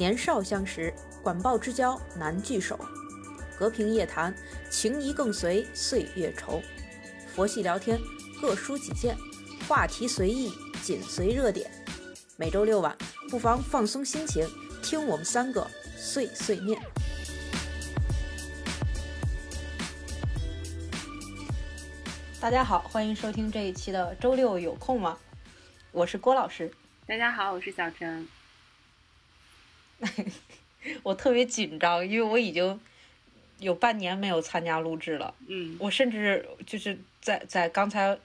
年少相识，管鲍之交难聚首。隔屏夜谈，情谊更随岁月稠。佛系聊天，各抒己见，话题随意，紧随热点。每周六晚，不妨放松心情，听我们三个碎碎念。大家好，欢迎收听这一期的周六有空吗？我是郭老师。大家好，我是小陈。我特别紧张，因为我已经有半年没有参加录制了。嗯，我甚至就是在在刚才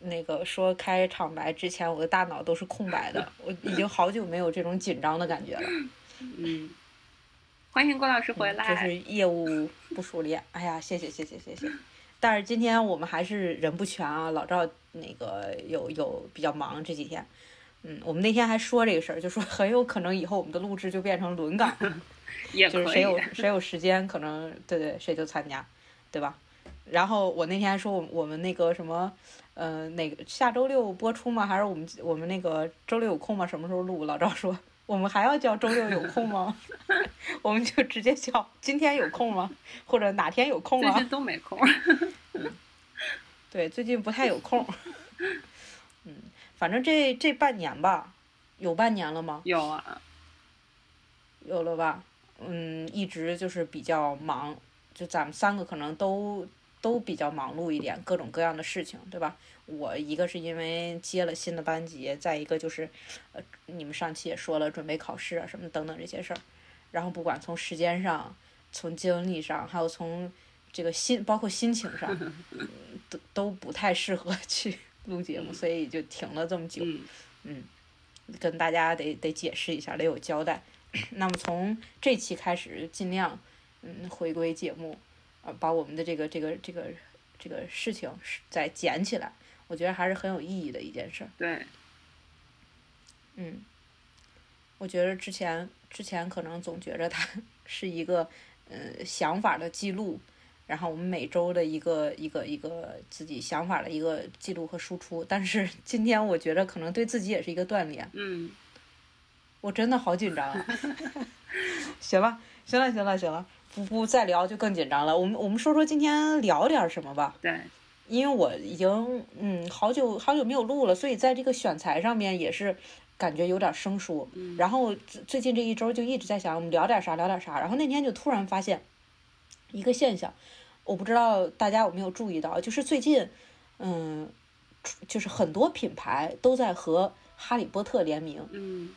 那个说开场白之前，我的大脑都是空白的。我已经好久没有这种紧张的感觉了。嗯，欢迎郭老师回来。就是业务不熟练，哎呀，谢谢谢谢谢谢。但是今天我们还是人不全啊，老赵那个有有比较忙这几天。嗯，我们那天还说这个事儿，就说很有可能以后我们的录制就变成轮岗，就是谁有 谁有时间，可能对对谁就参加，对吧？然后我那天还说我我们那个什么，呃，哪个下周六播出吗？还是我们我们那个周六有空吗？什么时候录？老赵说我们还要叫周六有空吗？我们就直接叫今天有空吗？或者哪天有空啊？最近都没空。对，最近不太有空。嗯。反正这这半年吧，有半年了吗？有啊，有了吧？嗯，一直就是比较忙，就咱们三个可能都都比较忙碌一点，各种各样的事情，对吧？我一个是因为接了新的班级，再一个就是，呃，你们上期也说了，准备考试啊什么等等这些事儿，然后不管从时间上、从精力上，还有从这个心，包括心情上，都都不太适合去。录节目，所以就停了这么久。嗯，跟大家得得解释一下，得有交代。那么从这期开始，尽量嗯回归节目，呃，把我们的这个这个这个这个事情再捡起来，我觉得还是很有意义的一件事。对。嗯，我觉得之前之前可能总觉着它 是一个呃想法的记录。然后我们每周的一个一个一个自己想法的一个记录和输出，但是 今天我觉得可能对自己也是一个锻炼。嗯，我真的好紧张啊！行了，行了，行了，行了，不不再聊就更紧张了。我们我们说说今天聊点什么吧。对，因为我已经嗯好久好久没有录了，所以在这个选材上面也是感觉有点生疏。嗯。然后最近这一周就一直在想我们聊点啥聊点啥，然后那天就突然发现一个现象。我不知道大家有没有注意到，就是最近，嗯，就是很多品牌都在和哈利波特联名。嗯，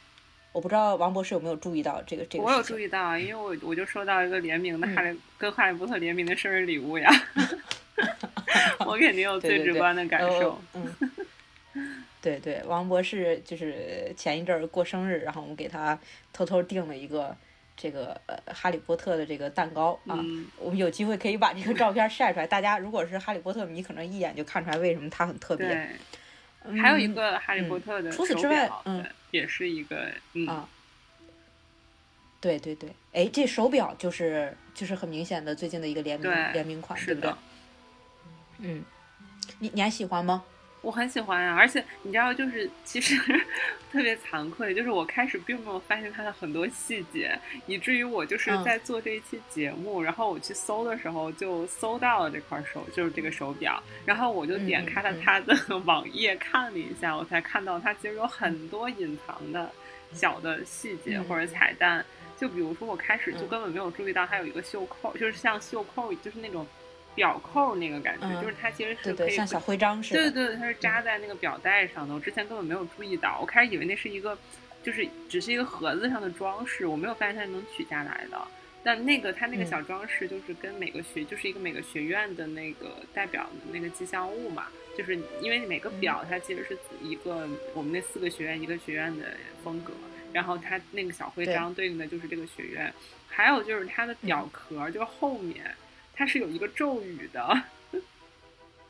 我不知道王博士有没有注意到这个这个。我有注意到，因为我我就收到一个联名的哈利跟哈利波特联名的生日礼物呀。我肯定有最直观的感受。嗯，对对，王博士就是前一阵儿过生日，然后我们给他偷偷订了一个。这个呃，哈利波特的这个蛋糕啊，我们有机会可以把这个照片晒出来。大家如果是哈利波特迷，可能一眼就看出来为什么它很特别。对，还有一个哈利波特的除此之外，嗯，也是一个啊，对对对，哎，这手表就是就是很明显的最近的一个联名联名款，对不对？嗯，你你还喜欢吗？我很喜欢啊，而且你知道，就是其实 特别惭愧，就是我开始并没有发现它的很多细节，以至于我就是在做这一期节目，然后我去搜的时候就搜到了这块手，就是这个手表，然后我就点开了它的 网页看了一下，我才看到它其实有很多隐藏的小的细节或者彩蛋，就比如说我开始就根本没有注意到它有一个袖扣，就是像袖扣，就是那种。表扣那个感觉，就是它其实是可以像小徽章似的。对对对，它是扎在那个表带上的。我之前根本没有注意到，我开始以为那是一个，就是只是一个盒子上的装饰，我没有发现它能取下来的。但那个它那个小装饰，就是跟每个学，就是一个每个学院的那个代表的那个吉祥物嘛。就是因为每个表它其实是一个我们那四个学院一个学院的风格，然后它那个小徽章对应的就是这个学院。还有就是它的表壳，就后面。它是有一个咒语的，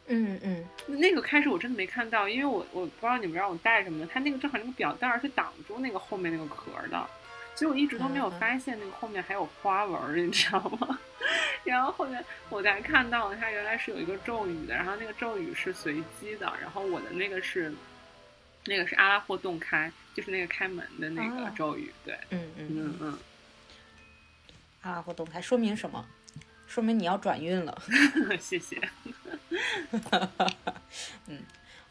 嗯嗯，那个开始我真的没看到，因为我我不知道你们让我带什么的，它那个正好那个表带是挡住那个后面那个壳的，所以我一直都没有发现那个后面还有花纹，你知道吗？然后后面我才看到它原来是有一个咒语的，然后那个咒语是随机的，然后我的那个是那个是阿拉霍洞开，就是那个开门的那个啊咒语。对，嗯嗯嗯嗯，阿拉霍洞开说明什么？说明你要转运了。谢谢。嗯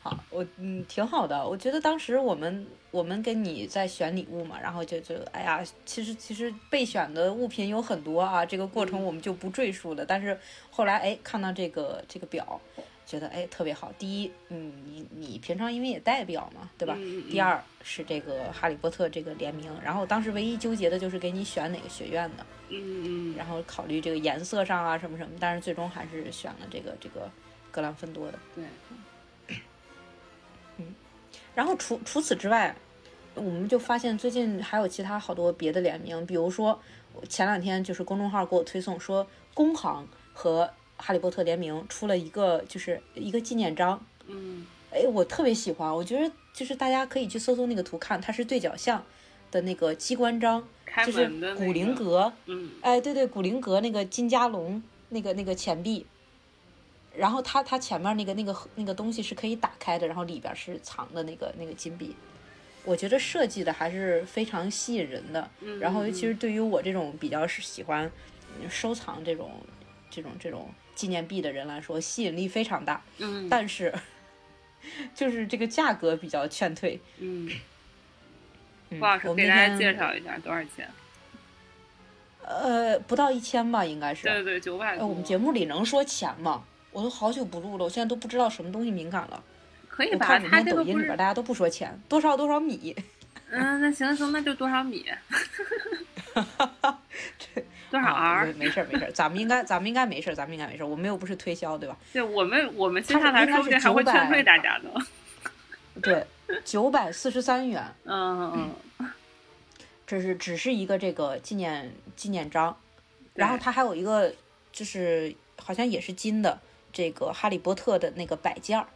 好，我嗯挺好的，我觉得当时我们我们跟你在选礼物嘛，然后就就哎呀，其实其实备选的物品有很多啊，这个过程我们就不赘述了。但是后来哎看到这个这个表，觉得哎特别好。第一，嗯，你你平常因为也代表嘛，对吧？嗯嗯嗯第二是这个哈利波特这个联名，然后当时唯一纠结的就是给你选哪个学院的，嗯嗯然后考虑这个颜色上啊什么什么，但是最终还是选了这个这个格兰芬多的。对，嗯然后除除此之外，我们就发现最近还有其他好多别的联名，比如说前两天就是公众号给我推送说，工行和哈利波特联名出了一个就是一个纪念章，嗯。哎，我特别喜欢，我觉得就是大家可以去搜搜那个图看，它是对角巷的那个机关章，开就是古灵阁，嗯。哎，对对，古灵阁那个金加龙那个那个钱币，然后它它前面那个那个那个东西是可以打开的，然后里边是藏的那个那个金币，我觉得设计的还是非常吸引人的。嗯，然后尤其嗯是对于我这种比较是喜欢嗯收藏这种这种这种纪念币的人来说，吸引力非常大。嗯但是 就是这个价格比较劝退。嗯，嗯，郭老师我给大家介绍一下多少钱？呃不到一千吧，应该是。对对对，九百哎，多。我们节目里能说钱吗？我都好久不录了，我现在都不知道什么东西敏感了。我可以吧？看每天他这个不是抖音里边大家都不说钱，多少多少米。嗯，那行行，那就多少米？多少啊 R？没没事儿没事儿，咱们应该咱们应该没事儿，咱们应该没事儿，我们又不是推销，对吧？对我们，我们接下来应该是说不定还会900劝退大家的。对，九百四十三元，嗯嗯嗯，这是只是一个这个纪念纪念章，然后对它还有一个就是好像也是金的这个哈利波特的那个摆件儿，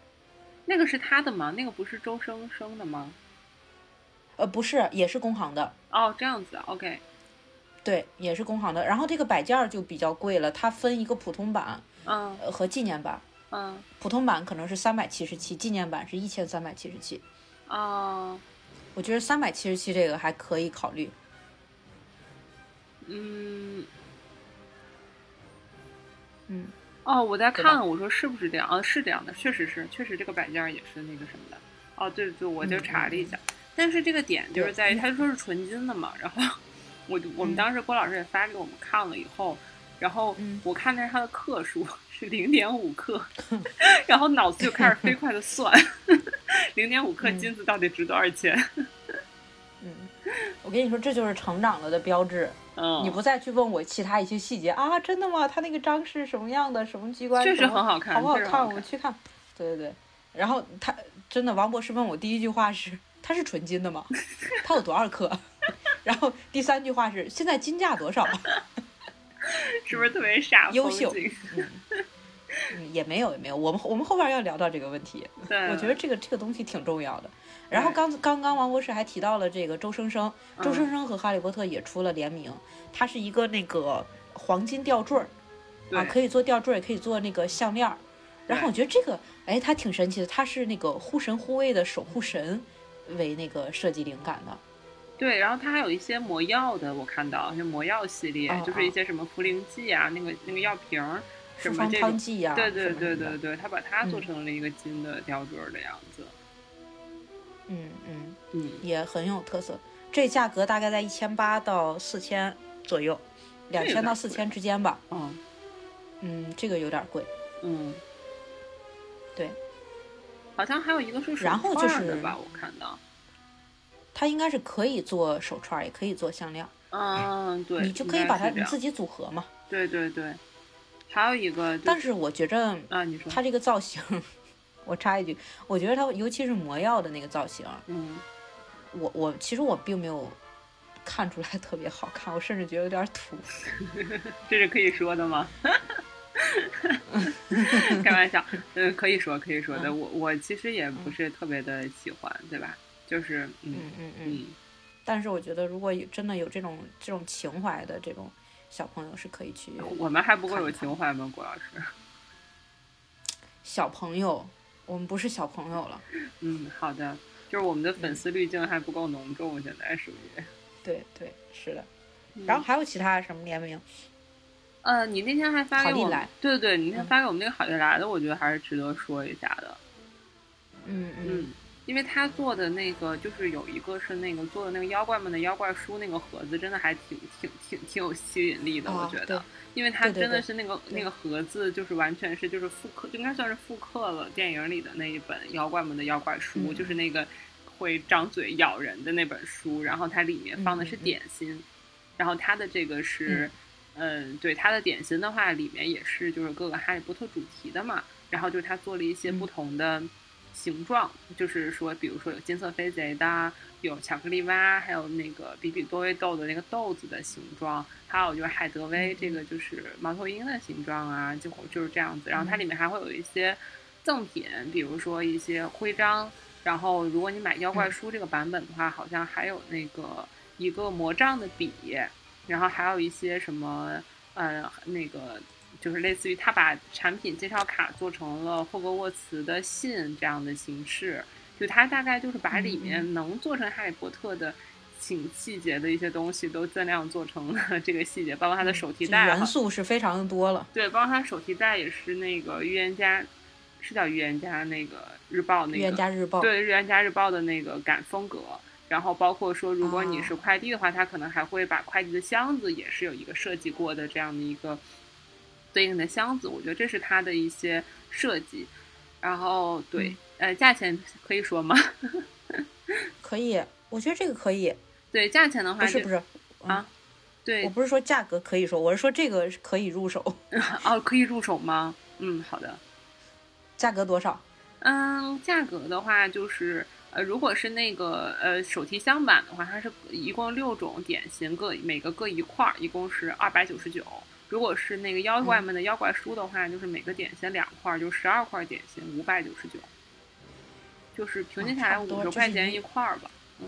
那个是他的吗？那个不是周生生的吗？呃，不是，也是工行的。哦，这样子，OK，对，也是工行的。然后这个摆件儿就比较贵了，它分一个普通版嗯呃和纪念版。嗯普通版可能是三百七十七，纪念版是一千三百七十七。哦我觉得三百七十七这个还可以考虑。嗯嗯，哦，我在看，我说是不是这样？啊，是这样的，确实是，确实这个摆件儿也是那个什么的。哦，对对，我就嗯查了一下，但是这个点就是在于，他说是纯金的嘛，然后我我们嗯当时郭老师也发给我们看了以后，然后嗯我看的是他的克数是零点五克，然后脑子就开始飞快的算，零点五克嗯金子到底值多少钱？嗯，我跟你说，这就是成长了的标志。嗯，你不再去问我其他一些细节啊，真的吗？他那个章是什么样的？什么机关？确实很好看好不好看我去看。对对对。然后他真的，王博士问我第一句话是：他是纯金的吗？他有多少克？然后第三句话是：现在金价多少？是不是特别傻？优秀嗯，也没有也没有，我们我们后边要聊到这个问题。对，我觉得这个这个东西挺重要的。然后刚刚刚王博士还提到了这个周生生，周嗯生生和哈利波特也出了联名，它是一个那个黄金吊坠儿啊，可以做吊坠，也可以做那个项链儿。然后我觉得这个哎，它挺神奇的，它是那个护神护卫的守护神为那个设计灵感的。对，然后它还有一些魔药的，我看到就魔药系列，哦就是一些什么茯苓剂啊，那个那个药瓶儿，什复方么这种。汤剂啊、对对对对对，它把它做嗯成了一个金的吊坠的样子。嗯嗯，嗯，也很有特色。这价格大概在一千八到四千左右，两千到四千之间吧。嗯，嗯，这个有点贵。嗯，对，好像还有一个是手然后就是吧，我看到。它应该是可以做手串，也可以做项链，嗯，对，你就可以把它你自己组合嘛。对对对，还有一个就，但是我觉着啊，你说，它这个造型，我插一句，我觉得它尤其是魔药的那个造型，嗯，我我其实我并没有看出来特别好看，我甚至觉得有点土。这是可以说的吗？开玩笑，嗯，可以说可以说的。我我其实也不是特别的喜欢，对吧？就是，嗯嗯嗯嗯。嗯，但是我觉得如果有真的有这种这种情怀的这种小朋友是可以去。我们还不够有情怀吗，郭老师？小朋友，我们不是小朋友了。嗯，好的。就是我们的粉丝滤镜还不够浓重，现在属于。对对，是的。然后还有其他什么联名？呃，你那天还发给我，对对对，你那天发给我们那个好运来的，我觉得还是值得说一下的。嗯嗯，因为他做的那个就是有一个是那个做的那个妖怪们的妖怪书那个盒子，真的还挺挺挺挺有吸引力的，我觉得。因为它真的是那个那个盒子，就是完全是就是复刻，应该算是复刻了电影里的那一本妖怪们的妖怪书，就是那个会张嘴咬人的那本书，然后它里面放的是点心，然后它的这个是。嗯，对，它的点心的话，里面也是就是各个哈利波特主题的嘛。然后就是它做了一些不同的形状，就是说，比如说有金色飞贼的，有巧克力蛙，还有那个比比多威豆的那个豆子的形状，还有就是海德威这个就是猫头鹰的形状啊，就就是这样子。然后它里面还会有一些赠品，比如说一些徽章。然后如果你买妖怪书这个版本的话，好像还有那个一个魔杖的笔。然后还有一些什么，呃，那个就是类似于他把产品介绍卡做成了霍格沃茨的信这样的形式，就他大概就是把里面能做成哈利波特的请细节的一些东西都尽量做成了这个细节，包括他的手提袋，元素是非常的多了。对，包括他手提袋也是那个预言家，是叫预言家那个日报那个，预言家日报，对，预言家日报的那个感风格。然后包括说，如果你是快递的话，它可能还会把快递的箱子也是有一个设计过的这样的一个对应的箱子。我觉得这是它的一些设计。然后对，呃，价钱可以说吗？可以，我觉得这个可以。对，价钱的话不是不是啊，对我不是说价格可以说，我是说这个可以入手。哦，可以入手吗？嗯，好的。价格多少？嗯，价格的话就是。呃，如果是那个呃手提箱版的话，它是一共六种点心，各每个各一块儿，一共是二百九十九。如果是那个妖怪们的妖怪书的话，就是每个点心两块，就十二块点心，五百九十九。就是平均下来五十块钱一块儿吧。嗯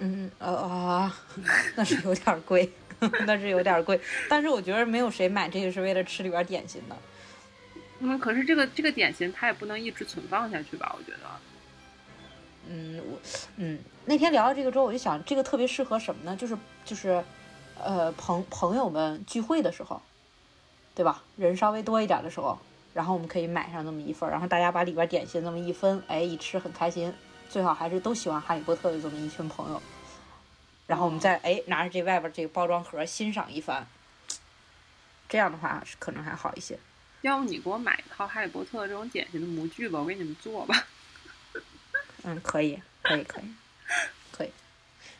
嗯呃啊，那是有点贵，那是有点贵。但是我觉得没有谁买这个是为了吃里边点心的。嗯，可是这个这个点心它也不能一直存放下去吧？我觉得。嗯，我嗯那天聊到这个之后，我就想这个特别适合什么呢？就是就是，呃朋朋友们聚会的时候，对吧？人稍微多一点的时候，然后我们可以买上那么一份，然后大家把里边点心那么一分，哎，一吃很开心。最好还是都喜欢哈利波特的这么一群朋友，然后我们再哎拿着这外边这个包装盒欣赏一番，这样的话是可能还好一些。要不你给我买一套哈利波特这种点心的模具吧，我给你们做吧。嗯，可以，可以，可以，可以。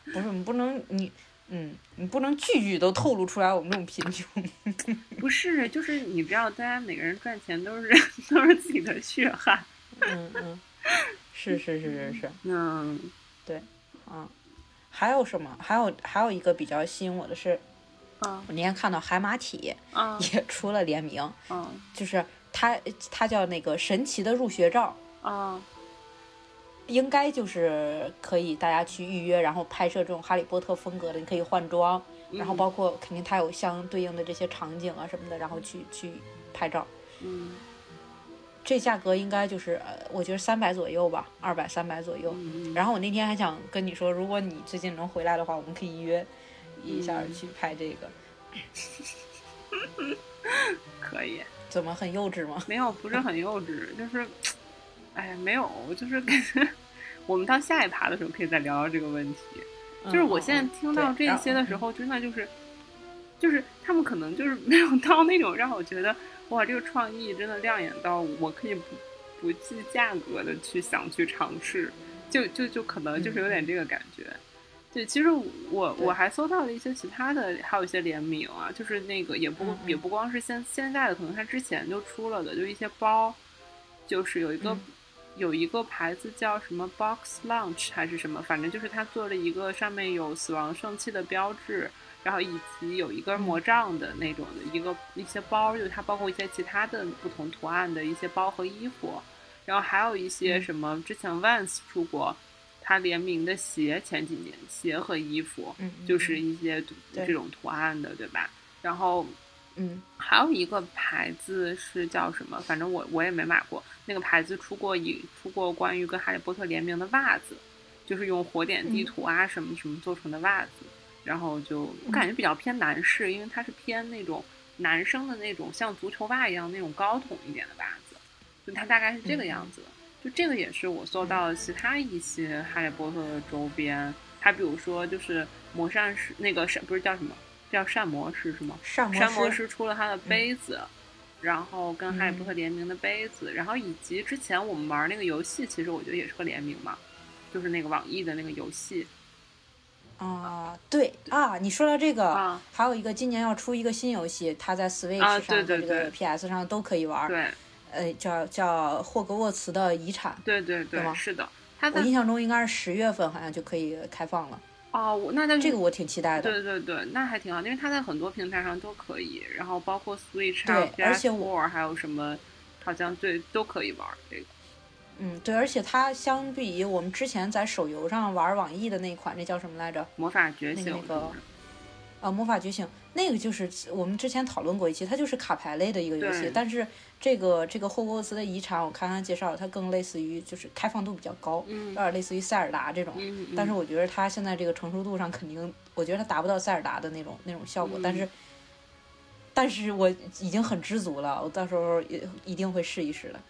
不是你不能你，嗯，你不能句句都透露出来我们这种贫穷。不是，就是你知道，大家每个人赚钱都是 都是自己的血汗。嗯嗯，是是是是是。嗯，对，啊，还有什么？还有还有一个比较吸引我的是，啊，我那天看到海马体啊也出了联名，嗯，就是它它叫那个神奇的入学照啊。应该就是可以大家去预约，然后拍摄这种哈利波特风格的，你可以换装，然后包括肯定它有相对应的这些场景啊什么的，然后去去拍照。嗯，这价格应该就是呃，我觉得三百左右吧，二百三百左右。然后我那天还想跟你说，如果你最近能回来的话，我们可以约一下去拍这个。可以。怎么很幼稚吗？没有，不是很幼稚，就是。哎，没有，就是感觉我们到下一趴的时候可以再聊聊这个问题。就是我现在听到这些的时候，真的就是，就是他们可能就是没有到那种让我觉得哇，这个创意真的亮眼到我可以不不计价格的去想去尝试，就就就可能就是有点这个感觉。对，其实我我还搜到了一些其他的，还有一些联名啊，就是那个也不也不光是现现在的，可能他之前就出了的，就一些包，就是有一个。有一个牌子叫什么 Box Lunch 还是什么，反正就是他做了一个上面有死亡圣器的标志，然后以及有一根魔杖的那种的一个一些包，就它包括一些其他的不同图案的一些包和衣服，然后还有一些什么之前 Vans 出过他联名的鞋，前几年鞋和衣服，就是一些这种图案的，对吧？然后。嗯，还有一个牌子是叫什么？反正我我也没买过。那个牌子出过一出过关于跟哈利波特联名的袜子，就是用火点地图啊什么什么做成的袜子，然后就我感觉比较偏男士，因为它是偏那种男生的那种像足球袜一样那种高筒一点的袜子，就它大概是这个样子。就这个也是我搜到的其他一些哈利波特的周边，它比如说就是魔善师那个是不是叫什么叫膳魔师是吗？膳魔师出了他的杯子，然后跟哈利波特联名的杯子，然后以及之前我们玩那个游戏，其实我觉得也是个联名嘛，就是那个网易的那个游戏。啊，对啊，你说到这个，还有一个今年要出一个新游戏，它在 Switch 上、这个 PS 上都可以玩。对。呃，叫叫霍格沃茨的遗产，对对对，是的。我印象中应该是十月份，好像就可以开放了。哦，那那这个我挺期待的。对对对，那还挺好，因为它在很多平台上都可以，然后包括 Switch、PS4 还有什么，好像对都可以玩这个。嗯，对，而且它相比我们之前在手游上玩网易的那款，那叫什么来着？魔法觉醒那个。啊，魔法觉醒那个就是我们之前讨论过一期，它就是卡牌类的一个游戏，但是这个这个霍格沃茨的遗产，我看他介绍，它更类似于就是开放度比较高，有点类似于塞尔达这种，嗯但是我觉得它现在这个成熟度上肯定，我觉得它达不到塞尔达的那种那种效果，但是，但是我已经很知足了，我到时候也一定会试一试的。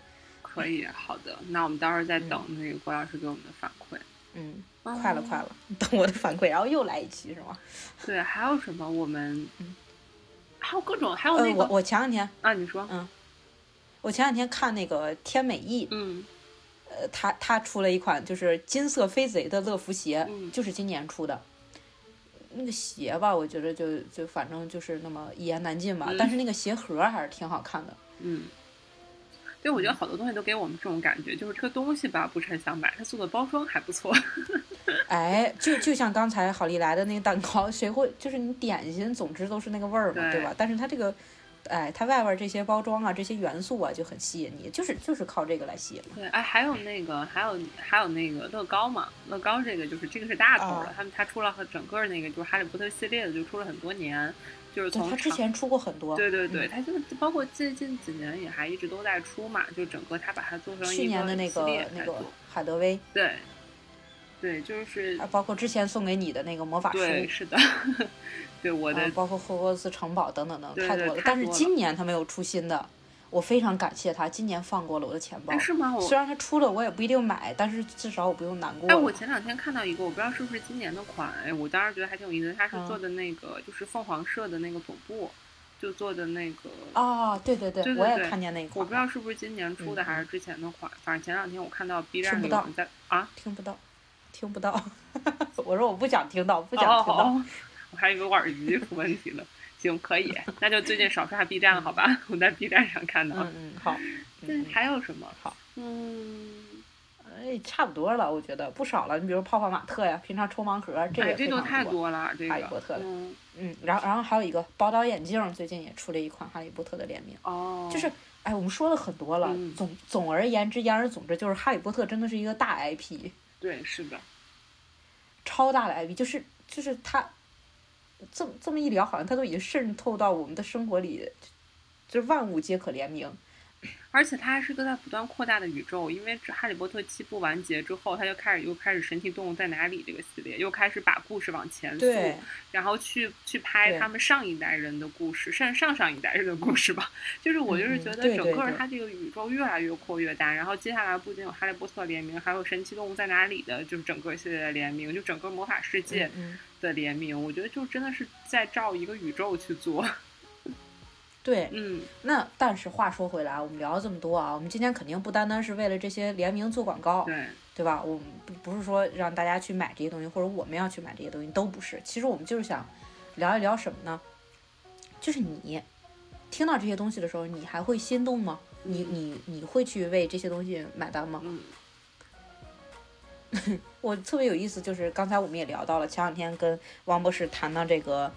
可以，好的，那我们到时候再等那个郭老师给我们的反馈。嗯。快了，快了，等我的反馈，然后又来一期是吗？对，还有什么？我们还有各种，还有那个，我我前两天啊，你说，嗯，我前两天看那个天美意，嗯，呃，他他出了一款就是金色飞贼的乐福鞋，就是今年出的，那个鞋吧，我觉得就就反正就是那么一言难尽吧，但是那个鞋盒还是挺好看的，嗯。对，我觉得好多东西都给我们这种感觉，就是这个东西吧，不是很想买，它做的包装还不错。哎，就就像刚才好利来的那个蛋糕，谁会就是你点心，总之都是那个味儿嘛，对吧？但是它这个，哎，它外边这些包装啊，这些元素啊，就很吸引你，就是就是靠这个来吸引。对，哎，还有那个，还有还有那个乐高嘛，乐高这个就是这个是大头了，他们他出了整个那个就是哈利波特系列的，就出了很多年。就是从他之前出过很多，对对对，他就包括最近几年也还一直都在出嘛，就整个他把它做成去年的那个那个海德威，对，对，就是包括之前送给你的那个魔法书，对，是的，对我的，包括霍格沃茨城堡等等等，太多了，但是今年他没有出新的。我非常感谢他今年放过了我的钱包，是吗？虽然他出了，我也不一定买，但是至少我不用难过。哎，我前两天看到一个，我不知道是不是今年的款，哎，我当时觉得还挺有意思。他是做的那个，就是凤凰社的那个总部，就做的那个。哦，对对对，我也看见那个。我不知道是不是今年出的，还是之前的款。反正前两天我看到 B 站有人在啊，听不到，听不到。我说我不想听到，不想听到。我还以为我耳机出问题了。行，可以，那就最近少刷 B 站了，好吧？我在 B 站上看到。嗯嗯，好。对，还有什么？好。嗯，哎，差不多了，我觉得不少了。你比如泡泡玛特呀，平常抽盲盒，这个这都太多了。这个哈利波特的，嗯嗯，然后然后还有一个宝岛眼镜，最近也出了一款哈利波特的联名。哦。就是，哎，我们说了很多了。总总而言之，言而总之，就是哈利波特真的是一个大 IP。对，是的。超大的 IP，就是就是它。这么这么一聊，好像它都已经渗透到我们的生活里，就万物皆可联名。而且它还是个在不断扩大的宇宙，因为《哈利波特》七部完结之后，它就开始又开始《神奇动物在哪里》这个系列，又开始把故事往前溯，然后去去拍他们上一代人的故事，甚至上上一代人的故事吧。就是我就是觉得整个它这个宇宙越来越扩越大，然后接下来不仅有《哈利波特》联名，还有《神奇动物在哪里》的，就是整个系列的联名，就整个魔法世界的联名，我觉得就真的是在照一个宇宙去做。对，嗯，那但是话说回来，我们聊了这么多啊，我们今天肯定不单单是为了这些联名做广告，对，对吧？我们不不是说让大家去买这些东西，或者我们要去买这些东西，都不是。其实我们就是想聊一聊什么呢？就是你听到这些东西的时候，你还会心动吗？你你你会去为这些东西买单吗？嗯，我特别有意思，就是刚才我们也聊到了，前两天跟王博士谈到这个。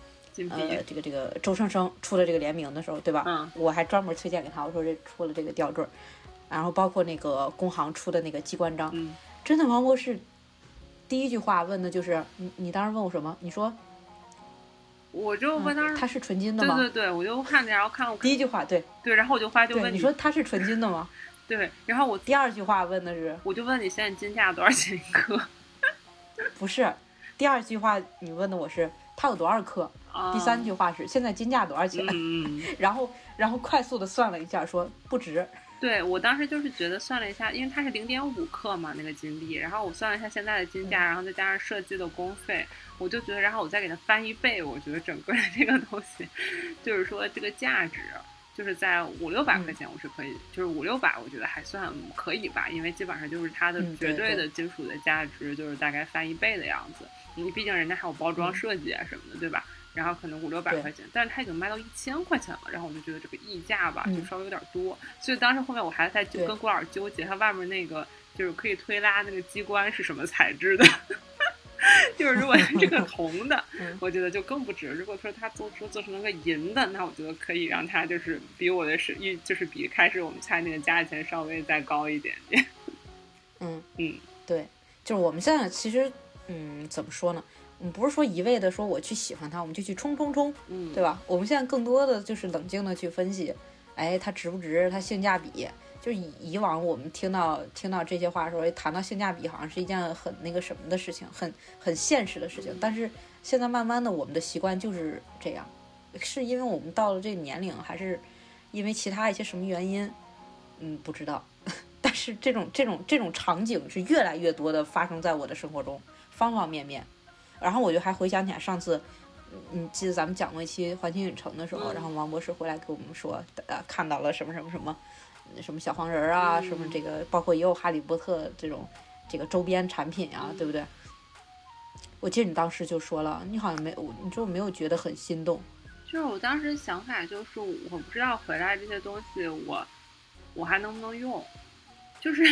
呃，这个这个周生生出了这个联名的时候，对吧？嗯。我还专门推荐给他，我说这出了这个吊坠，然后包括那个工行出的那个机关章。嗯。真的，王博士第一句话问的就是你，你当时问我什么？你说。我就问他，他是纯金的吗？对对对，我就看，然后看我第一句话，对对，然后我就发就问你说他是纯金的吗？对，然后我第二句话问的是，我就问你现在金价多少钱一克？不是，第二句话你问的我是它有多少克，第三句话是现在金价多少钱，然后然后快速的算了一下，说不值。对我当时就是觉得算了一下，因为它是零点五克嘛那个金币，然后我算了一下现在的金价，然后再加上设计的工费，我就觉得，然后我再给它翻一倍，我觉得整个这个东西，就是说这个价值。就是在五六百块钱，我是可以，就是五六百，我觉得还算可以吧，因为基本上就是它的绝对的金属的价值，就是大概翻一倍的样子。因为毕竟人家还有包装设计啊什么的，对吧？然后可能五六百块钱，但是它已经卖到一千块钱了，然后我就觉得这个溢价吧，就稍微有点多。所以当时后面我还在就跟郭老师纠结，它外面那个就是可以推拉那个机关是什么材质的。就是如果这个 铜的，我觉得就更不值。如果说它做出做成了个银的，那我觉得可以让它就是比我的是一就是比开始我们猜那个价钱稍微再高一点点。嗯嗯，对，就是我们现在其实嗯怎么说呢？我们不是说一味的说我去喜欢它，我们就去冲冲冲，嗯，对吧？我们现在更多的就是冷静的去分析，哎，它值不值？它性价比。就以以往我们听到听到这些话的时候，谈到性价比，好像是一件很那个什么的事情，很很现实的事情。但是现在慢慢的，我们的习惯就是这样，是因为我们到了这个年龄，还是因为其他一些什么原因？嗯，不知道。但是这种这种这种场景是越来越多的发生在我的生活中，方方面面。然后我就还回想起来上次，你记得咱们讲过一期环球影城的时候，然后王博士回来给我们说，呃，看到了什么什么什么。什么小黄人啊，什么这个，包括也有哈利波特这种这个周边产品啊，对不对？我记得你当时就说了，你好像没有，你说我没有觉得很心动。就是我当时想法就是，我不知道回来这些东西，我我还能不能用？就是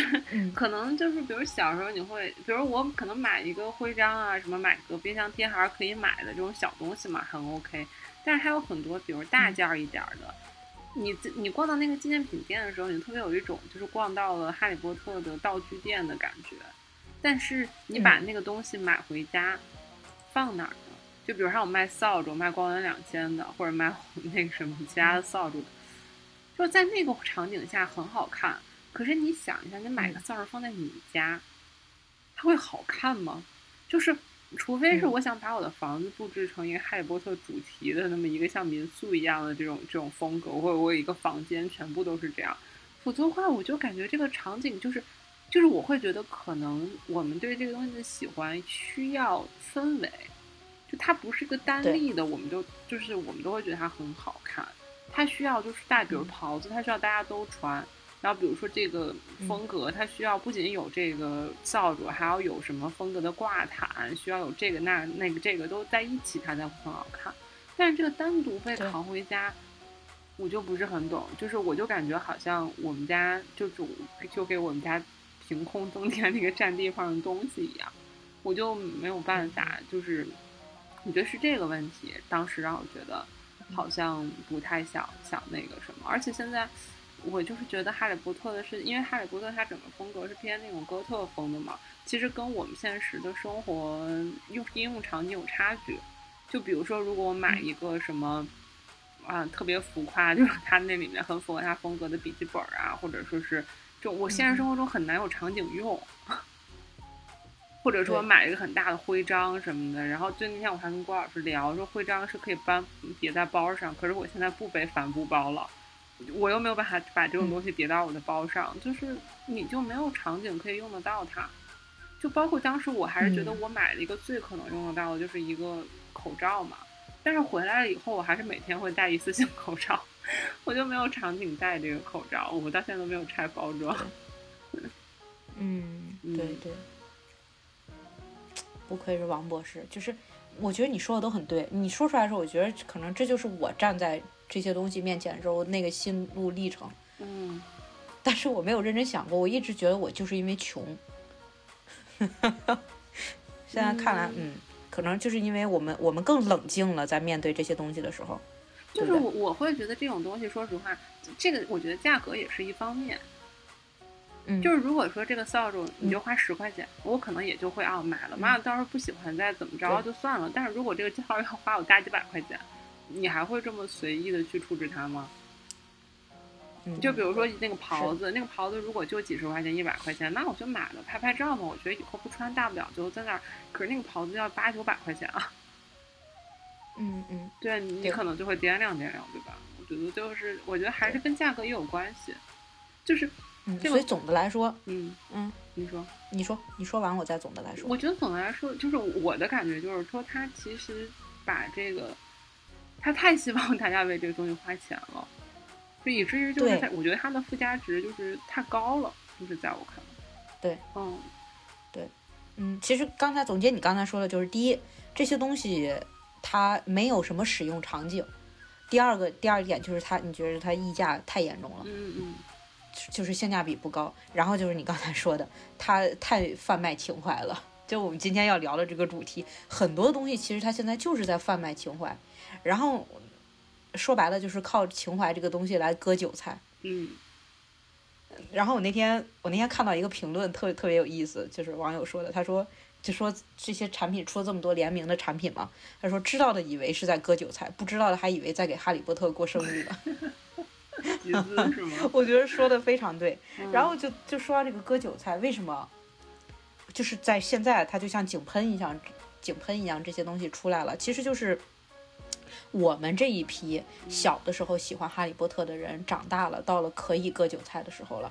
可能就是，比如小时候你会，比如我可能买一个徽章啊，什么买个冰箱贴还是可以买的这种小东西嘛，很 OK。但是还有很多，比如大件儿一点的。你你逛到那个纪念品店的时候，你特别有一种就是逛到了哈利波特的道具店的感觉。但是你把那个东西买回家，放哪儿呢？就比如还有卖扫帚，卖光源两千的，或者卖 那个什么其他的扫帚，就在那个场景下很好看。可是你想一下，你买个扫帚放在你家，它会好看吗？就是。除非是我想把我的房子布置成一个哈利波特主题的那么一个像民宿一样的这种这种风格，或者我有一个房间全部都是这样，否则的话我就感觉这个场景就是，就是我会觉得可能我们对这个东西的喜欢需要氛围，就它不是一个单立的，我们都就是我们都会觉得它很好看，它需要就是大，比如袍子，它需要大家都穿。然后比如说这个风格，它需要不仅有这个扫帚，还要有什么风格的挂毯，需要有这个那那个这个都在一起，它才会很好看。但是这个单独被扛回家，我就不是很懂。就是我就感觉好像我们家就主就给我们家凭空增添那个占地方的东西一样，我就没有办法。就是我觉得是这个问题，当时让我觉得好像不太想想那个什么，而且现在。我就是觉得哈利波特的是，因为哈利波特它整个风格是偏那种哥特风的嘛，其实跟我们现实的生活用应用场景有差距。就比如说，如果我买一个什么啊特别浮夸，就是它那里面很符合它风格的笔记本啊，或者说是就我现实生活中很难有场景用，或者说买一个很大的徽章什么的。然后就那天我还跟郭老师聊，说徽章是可以搬叠在包上，可是我现在不背帆布包了。我又没有办法把这种东西叠到我的包上，就是你就没有场景可以用得到它，就包括当时我还是觉得我买了一个最可能用得到的就是一个口罩嘛，但是回来了以后我还是每天会戴一次性口罩，我就没有场景戴这个口罩，我到现在都没有拆包装。嗯，对对，不愧是王博士，就是我觉得你说的都很对，你说出来的时候，我觉得可能这就是我站在。这些东西面前的时候，那个心路历程，嗯，但是我没有认真想过，我一直觉得我就是因为穷。现在看来，嗯，可能就是因为我们我们更冷静了，在面对这些东西的时候，就是我我会觉得这种东西，说实话，这个我觉得价格也是一方面，嗯，就是如果说这个扫帚你就花十块钱，我可能也就会啊买了嘛，到时候不喜欢再怎么着就算了。但是如果这个扫帚要花我大几百块钱。你还会这么随意的去处置它吗？就比如说那个袍子，那个袍子如果就几十块钱、一百块钱，那我就买了拍拍照嘛。我觉得以后不穿大不了就在那儿。可是那个袍子要八九百块钱啊。嗯嗯，对你可能就会掂量掂量，对吧？我觉得就是，我觉得还是跟价格也有关系。就是，所以总的来说，嗯嗯，你说，你说，你说完我再总的来说。我觉得总的来说，就是我的感觉就是说，他其实把这个，他太希望大家为这个东西花钱了。就以至于就是在，我觉得它的附加值就是太高了，就是在我看来。对，嗯，对，嗯，其实刚才总结你刚才说的，就是第一，这些东西它没有什么使用场景；第二个，第二点就是它，你觉得它溢价太严重了，嗯嗯，就是性价比不高。然后就是你刚才说的，它太贩卖情怀了。就我们今天要聊的这个主题，很多东西其实它现在就是在贩卖情怀，然后。说白了就是靠情怀这个东西来割韭菜。嗯。然后我那天我那天看到一个评论，特别特别有意思，就是网友说的，他说就说这些产品出了这么多联名的产品嘛，他说知道的以为是在割韭菜，不知道的还以为在给哈利波特过生日呢。我觉得说的非常对。然后就就说到这个割韭菜，为什么就是在现在它就像井喷一样，井喷一样这些东西出来了，其实就是。我们这一批小的时候喜欢哈利波特的人，长大了，到了可以割韭菜的时候了，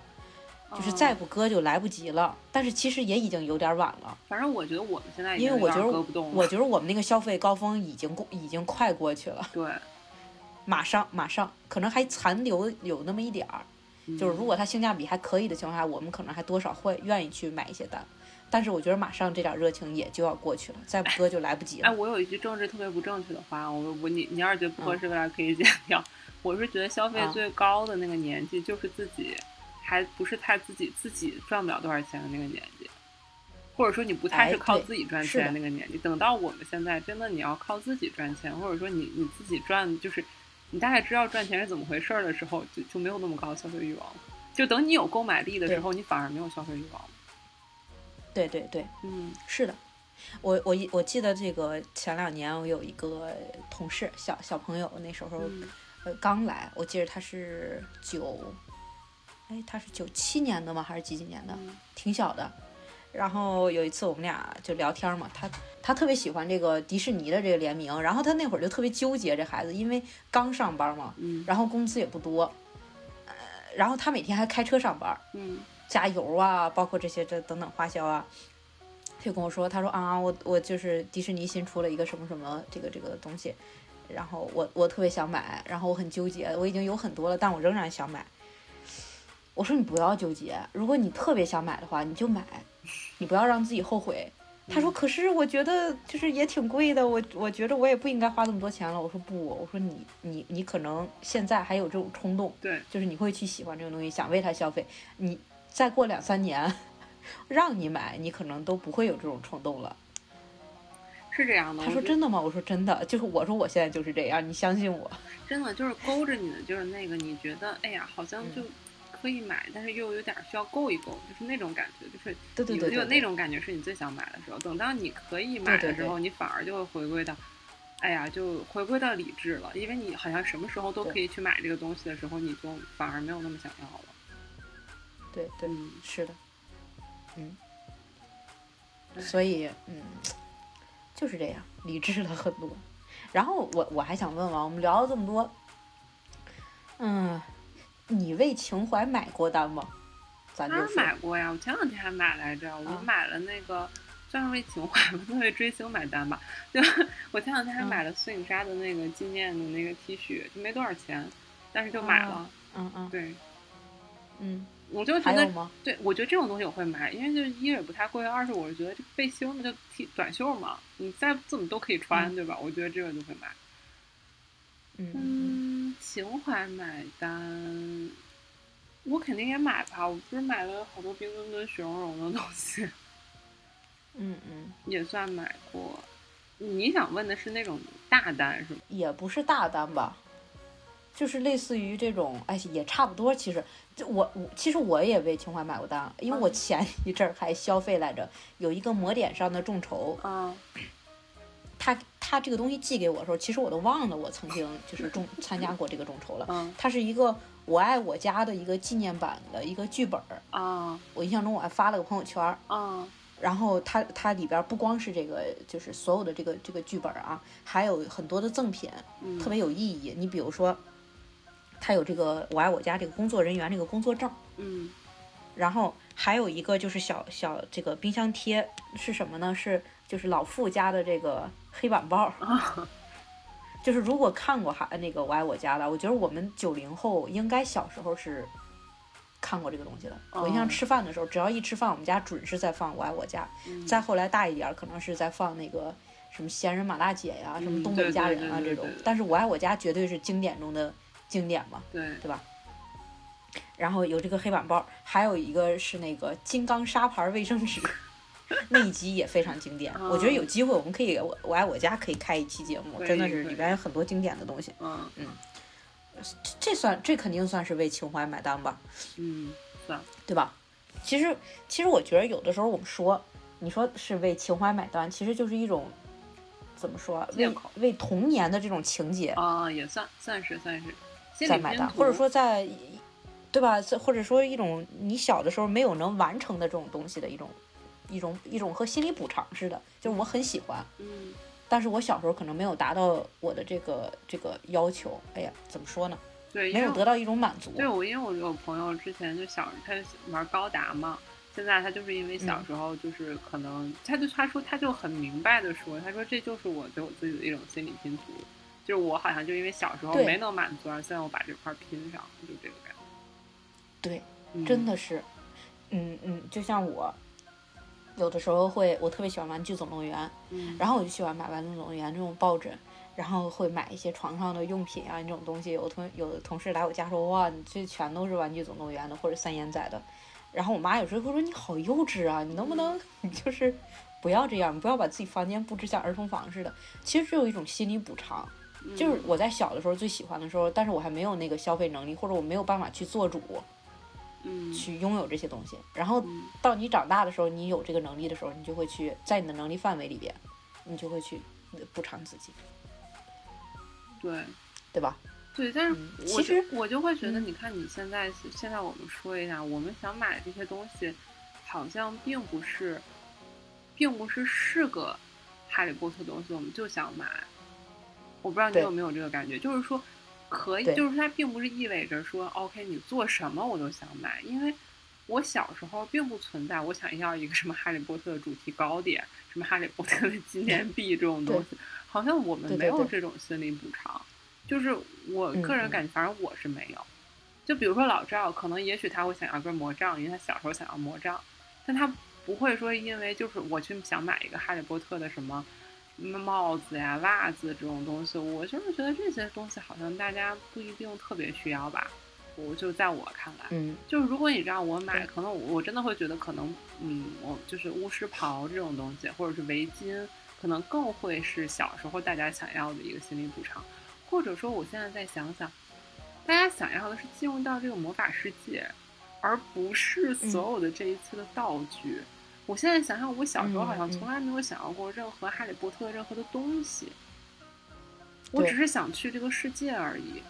就是再不割就来不及了。但是其实也已经有点晚了。反正我觉得我们现在因为我觉得我觉得我们那个消费高峰已经过，已经快过去了。对，马上马上，可能还残留有那么一点儿。就是如果它性价比还可以的情况下，我们可能还多少会愿意去买一些单。但是我觉得马上这点热情也就要过去了，再不割就来不及了。哎，我有一句政治特别不正确的话，我我你你要是觉得不合适的话可以剪掉。我是觉得消费最高的那个年纪就是自己还不是太自己自己赚不了多少钱的那个年纪，或者说你不太是靠自己赚钱那个年纪。等到我们现在真的你要靠自己赚钱，或者说你你自己赚就是你大概知道赚钱是怎么回事的时候，就就没有那么高消费欲望了。就等你有购买力的时候，你反而没有消费欲望了。对对对，嗯，是的，我我我记得这个前两年我有一个同事，小小朋友那时候呃刚来，我记得他是九，哎他是九七年的吗？还是几几年的？挺小的。然后有一次我们俩就聊天嘛，他他特别喜欢这个迪士尼的这个联名，然后他那会儿就特别纠结，这孩子因为刚上班嘛，嗯，然后工资也不多，呃，然后他每天还开车上班，嗯。加油啊，包括这些这等等花销啊，他就跟我说，他说啊，我我就是迪士尼新出了一个什么什么这个这个东西，然后我我特别想买，然后我很纠结，我已经有很多了，但我仍然想买。我说你不要纠结，如果你特别想买的话，你就买，你不要让自己后悔。他说可是我觉得就是也挺贵的，我我觉得我也不应该花这么多钱了。我说不，我说你你你可能现在还有这种冲动，对，就是你会去喜欢这个东西，想为它消费，你。再过两三年，让你买，你可能都不会有这种冲动了。是这样的。他说真的吗？我说真的，就是我说我现在就是这样，你相信我。真的就是勾着你的，就是那个你觉得，哎呀，好像就可以买，但是又有点需要够一够，就是那种感觉，就是对对对，有那种感觉是你最想买的时候。等到你可以买的时候，你反而就会回归到，哎呀，就回归到理智了，因为你好像什么时候都可以去买这个东西的时候，你就反而没有那么想要了。对对，是的，嗯，所以嗯，就是这样，理智了很多。然后我我还想问问，我们聊了这么多，嗯，你为情怀买过单吗？咱就买过呀，我前两天还买来着，我买了那个算是为情怀吧，算为追星买单吧。就我前两天还买了孙颖莎的那个纪念的那个 T 恤，就没多少钱，但是就买了。嗯嗯，对，嗯。我就觉得，对，我觉得这种东西我会买，因为就是一也不太贵，二是我是觉得这背心嘛，就 T 短袖嘛，你再怎么都可以穿，对吧？我觉得这个就会买。嗯，情怀买单，我肯定也买吧。我不是买了好多冰墩墩、雪融融的东西。嗯嗯，也算买过。你想问的是那种大单是吗？也不是大单吧。就是类似于这种，哎，也差不多。其实，就我我其实我也为情怀买过单，因为我前一阵儿还消费来着，有一个魔点上的众筹，啊，他他这个东西寄给我的时候，其实我都忘了我曾经就是众参加过这个众筹了。嗯它是一个我爱我家的一个纪念版的一个剧本儿，啊我印象中我还发了个朋友圈儿。啊然后它它里边儿不光是这个，就是所有的这个这个剧本儿啊，还有很多的赠品，嗯特别有意义。你比如说，它有这个我爱我家这个工作人员这个工作证，嗯然后还有一个就是小小这个冰箱贴是什么呢？是就是老傅家的这个黑板报 就是如果看过哈那个我爱我家的，我觉得我们九零后应该小时候是看过这个东西的。我印象哦吃饭的时候，只要一吃饭，我们家准是在放我爱我家。嗯再后来大一点儿，可能是在放那个什么闲人马大姐呀，什么嗯东北家人啊这种。但是我爱我家绝对是经典中的经典嘛。对。对吧？然后有这个黑板报，还有一个是那个金刚砂牌卫生纸，那一集也非常经典。我觉得有机会我们可以我我爱我家可以开一期节目，真的是里边有很多经典的东西。嗯。嗯。这算这肯定算是为情怀买单吧，嗯算。对吧？其实其实我觉得有的时候我们说，你说是为情怀买单，其实就是一种怎么说啊，为为童年的这种情节。啊也算算是算是心在买单，或者说在对吧？这或者说一种你小的时候没有能完成的这种东西的一种一种一种和心理补偿似的，就是我很喜欢，嗯但是我小时候可能没有达到我的这个这个要求，哎呀，怎么说呢？对没有得到一种满足。对我，因为我有朋友之前就小他玩高达嘛，现在他就是因为小嗯时候就是可能，他就他说他就很明白的说，他说这就是我对我自己的一种心理拼图，就是我好像就因为小时候没能满足，而现在我把这块拼上，就这个感觉。对，嗯、真的是，嗯嗯，就像我，有的时候会，我特别喜欢《玩具总动员》，嗯，然后我就喜欢买《玩具总动员》这种抱枕，然后会买一些床上的用品啊这种东西。有同有的同事来我家说，哇，你这全都是《玩具总动员》的或者三眼仔的，然后我妈有时候会说你好幼稚啊，你能不能你就是不要这样，不要把自己房间布置像儿童房似的。其实只有一种心理补偿。就是我在小的时候最喜欢的时候，但是我还没有那个消费能力，或者我没有办法去做主，嗯去拥有这些东西。然后嗯到你长大的时候，你有这个能力的时候，你就会去在你的能力范围里边，你就会去补偿自己，对。对吧？对，但是嗯其实我就会觉得，嗯你看你现在现在我们说一下，我们想买这些东西，好像并不是，并不是是个哈利波特东西，我们就想买。我不知道你有没有这个感觉，就是说，可以，就是它并不是意味着说，OK，你做什么我都想买，因为我小时候并不存在我想要一个什么哈利波特的主题糕点，什么哈利波特的纪念币这种东西，好像我们没有这种心理补偿。就是我个人感觉，反正我是没有。就比如说老赵，可能也许他会想要根魔杖，因为他小时候想要魔杖，但他不会说因为就是我去想买一个哈利波特的什么帽子呀、袜子这种东西，我就是觉得这些东西好像大家不一定特别需要吧。我就在我看来，嗯，就是如果你让我买，可能我真的会觉得可能，嗯，我就是巫师袍这种东西，或者是围巾，可能更会是小时候大家想要的一个心理补偿。或者说，我现在再想想，大家想要的是进入到这个魔法世界，而不是所有的这一次的道具。我现在想想，我小时候好像从来没有想要过任何哈利波特任何的东西，我只是想去这个世界而已。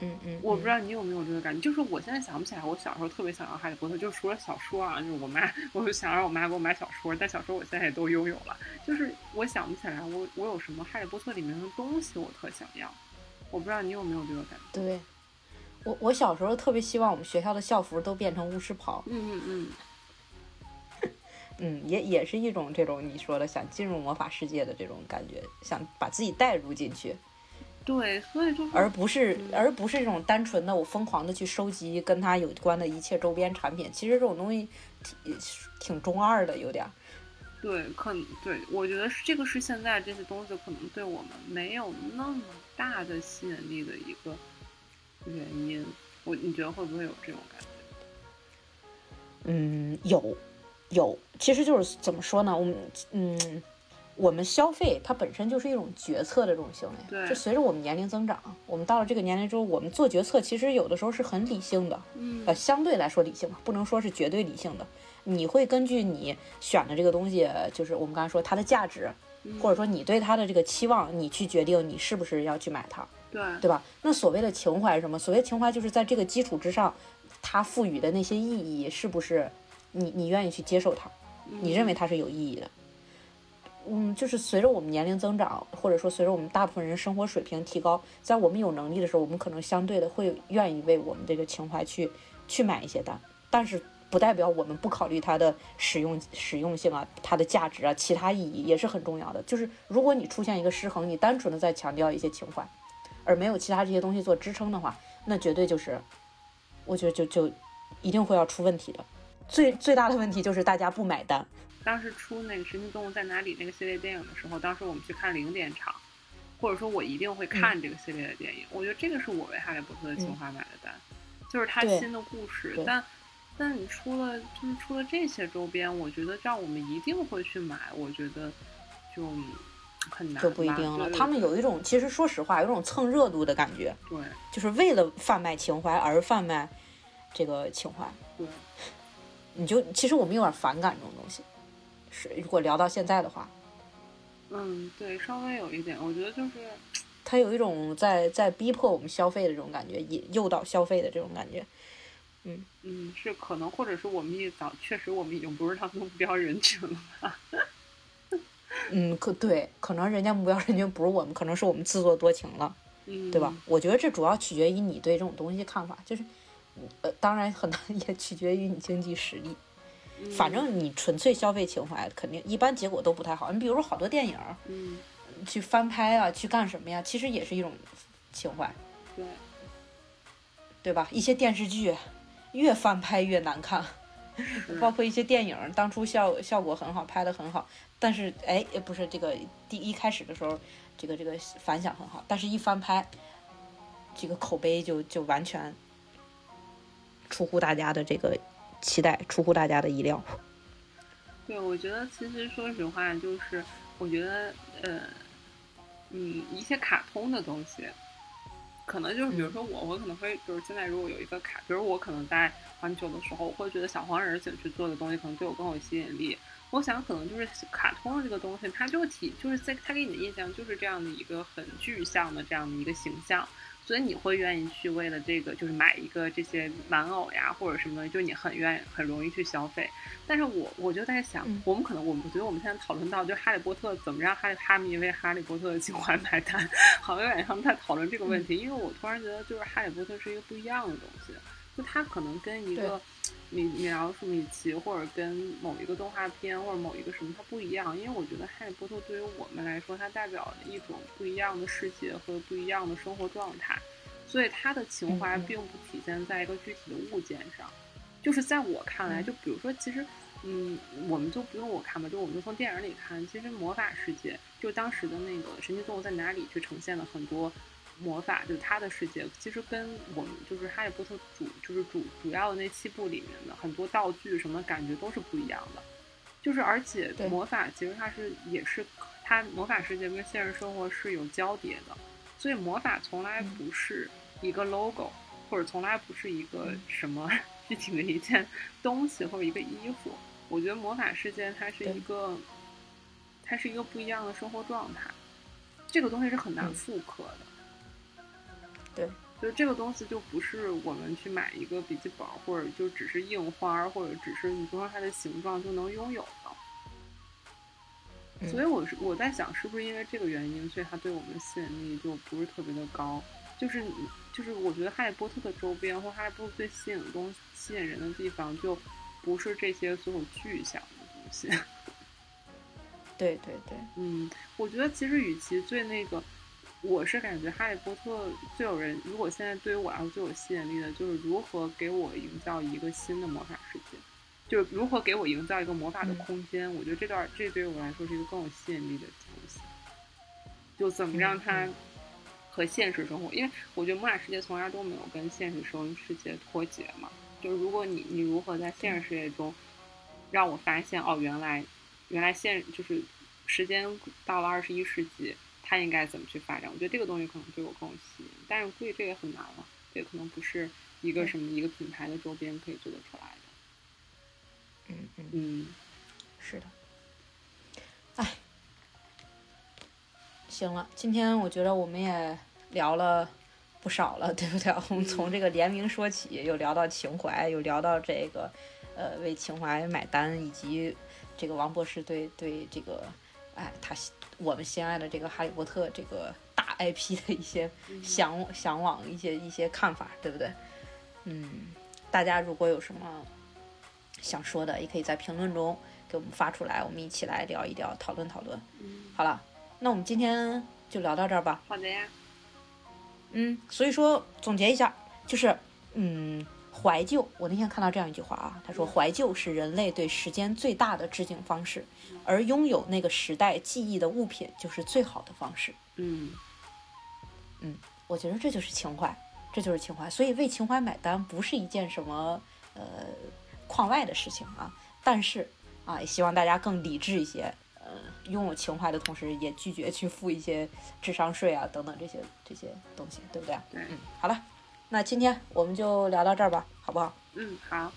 嗯嗯，我不知道，道你有没有这个感觉，就是我现在想不起来，我小时候特别想要哈利波特，就除了小说啊，就是我妈，我就想让我妈给我买小说，但小说我现在也都拥有了，就是我想不起来我我有什么哈利波特里面的东西我特想要，我不知道你有没有这个感觉。对。我我小时候特别希望我们学校的校服都变成巫师袍，嗯嗯嗯，嗯，也也是一种这种你说的想进入魔法世界的这种感觉，想把自己带入进去，对，所以就是而不是嗯而不是这种单纯的我疯狂的去收集跟他有关的一切周边产品。其实这种东西挺挺中二的，有点儿。对，可能对我觉得是这个是现在这些东西可能对我们没有那么大的吸引力的一个原因。我你觉得会不会有这种感觉？嗯，有，有，其实就是怎么说呢？我们嗯，我们消费它本身就是一种决策的这种行为。对就随着我们年龄增长，我们到了这个年龄之后，我们做决策其实有的时候是很理性的，嗯呃，相对来说理性吧，不能说是绝对理性的。你会根据你选的这个东西，就是我们刚才说它的价值，或者说你对它的这个期望，你去决定你是不是要去买它，对对吧？那所谓的情怀是什么？所谓情怀就是在这个基础之上，它赋予的那些意义是不是你你愿意去接受它？你认为它是有意义的？嗯，就是随着我们年龄增长，或者说随着我们大部分人生活水平提高，在我们有能力的时候，我们可能相对的会愿意为我们这个情怀去去买一些单，但是不代表我们不考虑它的使用使用性啊，它的价值啊，其他意义也是很重要的。就是如果你出现一个失衡，你单纯的在强调一些情怀，而没有其他这些东西做支撑的话，那绝对就是，我觉得就就一定会要出问题的。最最大的问题就是大家不买单。当时出那个《神奇动物在哪里》那个系列电影的时候，当时我们去看零点场，或者说我一定会看这个系列的电影。我觉得这个是我为《哈利波特》的情怀买的单，就是他新的故事。但但你出了就是出了这些周边，我觉得让我们一定会去买，我觉得就很难。就不一定了。他们有一种，其实说实话，有种蹭热度的感觉。对，就是为了贩卖情怀而贩卖这个情怀。对，你就其实我们有点反感这种东西。是，如果聊到现在的话，嗯，对，稍微有一点，我觉得就是他有一种在在逼迫我们消费的这种感觉，引诱导消费的这种感觉，嗯嗯，是可能，或者是我们一早确实我们已经不是他目标人群了，嗯，可对，可能人家目标人群不是我们，可能是我们自作多情了，嗯，对吧？我觉得这主要取决于你对这种东西看法，就是呃，当然很难 也取决于你经济实力。反正你纯粹消费情怀，肯定一般结果都不太好。你比如说好多电影，嗯，去翻拍啊，去干什么呀？其实也是一种情怀，对，对吧？一些电视剧越翻拍越难看，包括一些电影，当初效效果很好，拍的很好，但是哎，不是这个第一开始的时候，这个这个反响很好，但是一翻拍，这个口碑就就完全出乎大家的这个。期待出乎大家的意料。对，我觉得其实说实话，就是我觉得，呃，嗯，一些卡通的东西，可能就是比如说我，我可能会就是现在如果有一个卡，比如我可能在环球的时候，我会觉得小黄人想去做的东西，可能对我更有吸引力。我想可能就是卡通的这个东西，它就体就是在它给你的印象就是这样的一个很具象的这样的一个形象。所以你会愿意去为了这个，就是买一个这些玩偶呀，或者什么就是你很愿意、很容易去消费。但是我我就在想，我们可能，我们觉得我们现在讨论到，就哈利波特怎么让哈利哈迷为哈利波特的情怀买单，好像有点像在讨论这个问题。因为我突然觉得，就是哈利波特是一个不一样的东西，就它可能跟一个。米米老鼠米奇，或者跟某一个动画片，或者某一个什么，它不一样。因为我觉得《哈利波特》对于我们来说，它代表了一种不一样的世界和不一样的生活状态，所以它的情怀并不体现在一个具体的物件上。就是在我看来，就比如说，其实，嗯，我们就不用我看吧，就我们就从电影里看，其实魔法世界，就当时的那个《神奇动物在哪里》去呈现了很多。魔法就是他的世界，其实跟我们就是《哈利波特》主就是主主要的那七部里面的很多道具什么感觉都是不一样的，就是而且魔法其实它是也是它魔法世界跟现实生活是有交叠的，所以魔法从来不是一个 logo，或者从来不是一个什么 具体的一件东西或者一个衣服。我觉得魔法世界它是一个，它是一个不一样的生活状态，这个东西是很难复刻的。对，就这个东西就不是我们去买一个笔记本，或者就只是印花，或者只是你说它的形状就能拥有的。所以我是我在想，是不是因为这个原因，所以它对我们的吸引力就不是特别的高？就是就是我觉得哈利波特的周边或哈利波特最吸引的东西、吸引人的地方，就不是这些所有具象的东西。对对对，嗯，我觉得其实与其最那个。我是感觉《哈利波特》最有人，如果现在对于我来说最有吸引力的，就是如何给我营造一个新的魔法世界，就是如何给我营造一个魔法的空间。我觉得这段这对于我来说是一个更有吸引力的东西。就怎么让它和现实生活，因为我觉得魔法世界从来都没有跟现实生世界脱节嘛。就是如果你你如何在现实世界中让我发现哦，原来原来现就是时间到了二十一世纪。它应该怎么去发展？我觉得这个东西可能对我更有吸引，但是估计这个很难了，这可能不是一个什么一个品牌的周边可以做得出来的。嗯嗯嗯，是的。哎，行了，今天我觉得我们也聊了不少了，对不对？我们从这个联名说起，又聊到情怀，又聊到这个呃为情怀买单，以及这个王博士对对这个哎他我们心爱的这个哈利波特这个大 IP 的一些向向往，一些一些看法，对不对？嗯，大家如果有什么想说的，也可以在评论中给我们发出来，我们一起来聊一聊，讨论讨论。好了。那我们今天就聊到这儿吧。好的呀。嗯，所以说总结一下，就是嗯，怀旧。我那天看到这样一句话啊，他说怀旧是人类对时间最大的致敬方式，而拥有那个时代记忆的物品就是最好的方式。嗯嗯，我觉得这就是情怀，这就是情怀。所以为情怀买单不是一件什么呃框外的事情啊，但是啊，也希望大家更理智一些。呃拥有情怀的同时，也拒绝去付一些智商税啊等等这些这些东西，对不对？对，嗯，好了，那今天我们就聊到这儿吧，好不好？嗯，好，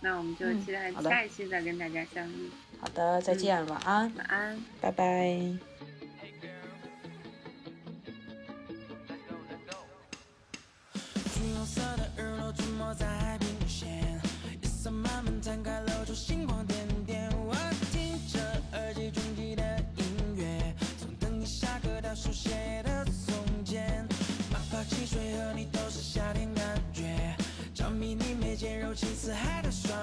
那我们就期待下一期再跟大家相遇。好的，再见，晚安，晚安，拜拜。青似海的情似海的双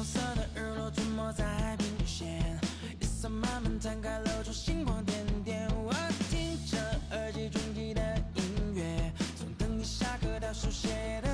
黄色的日落吞没在海平线，夜色慢慢摊开，露出星光点点。我听着耳机中记的音乐，从等你下课到书写的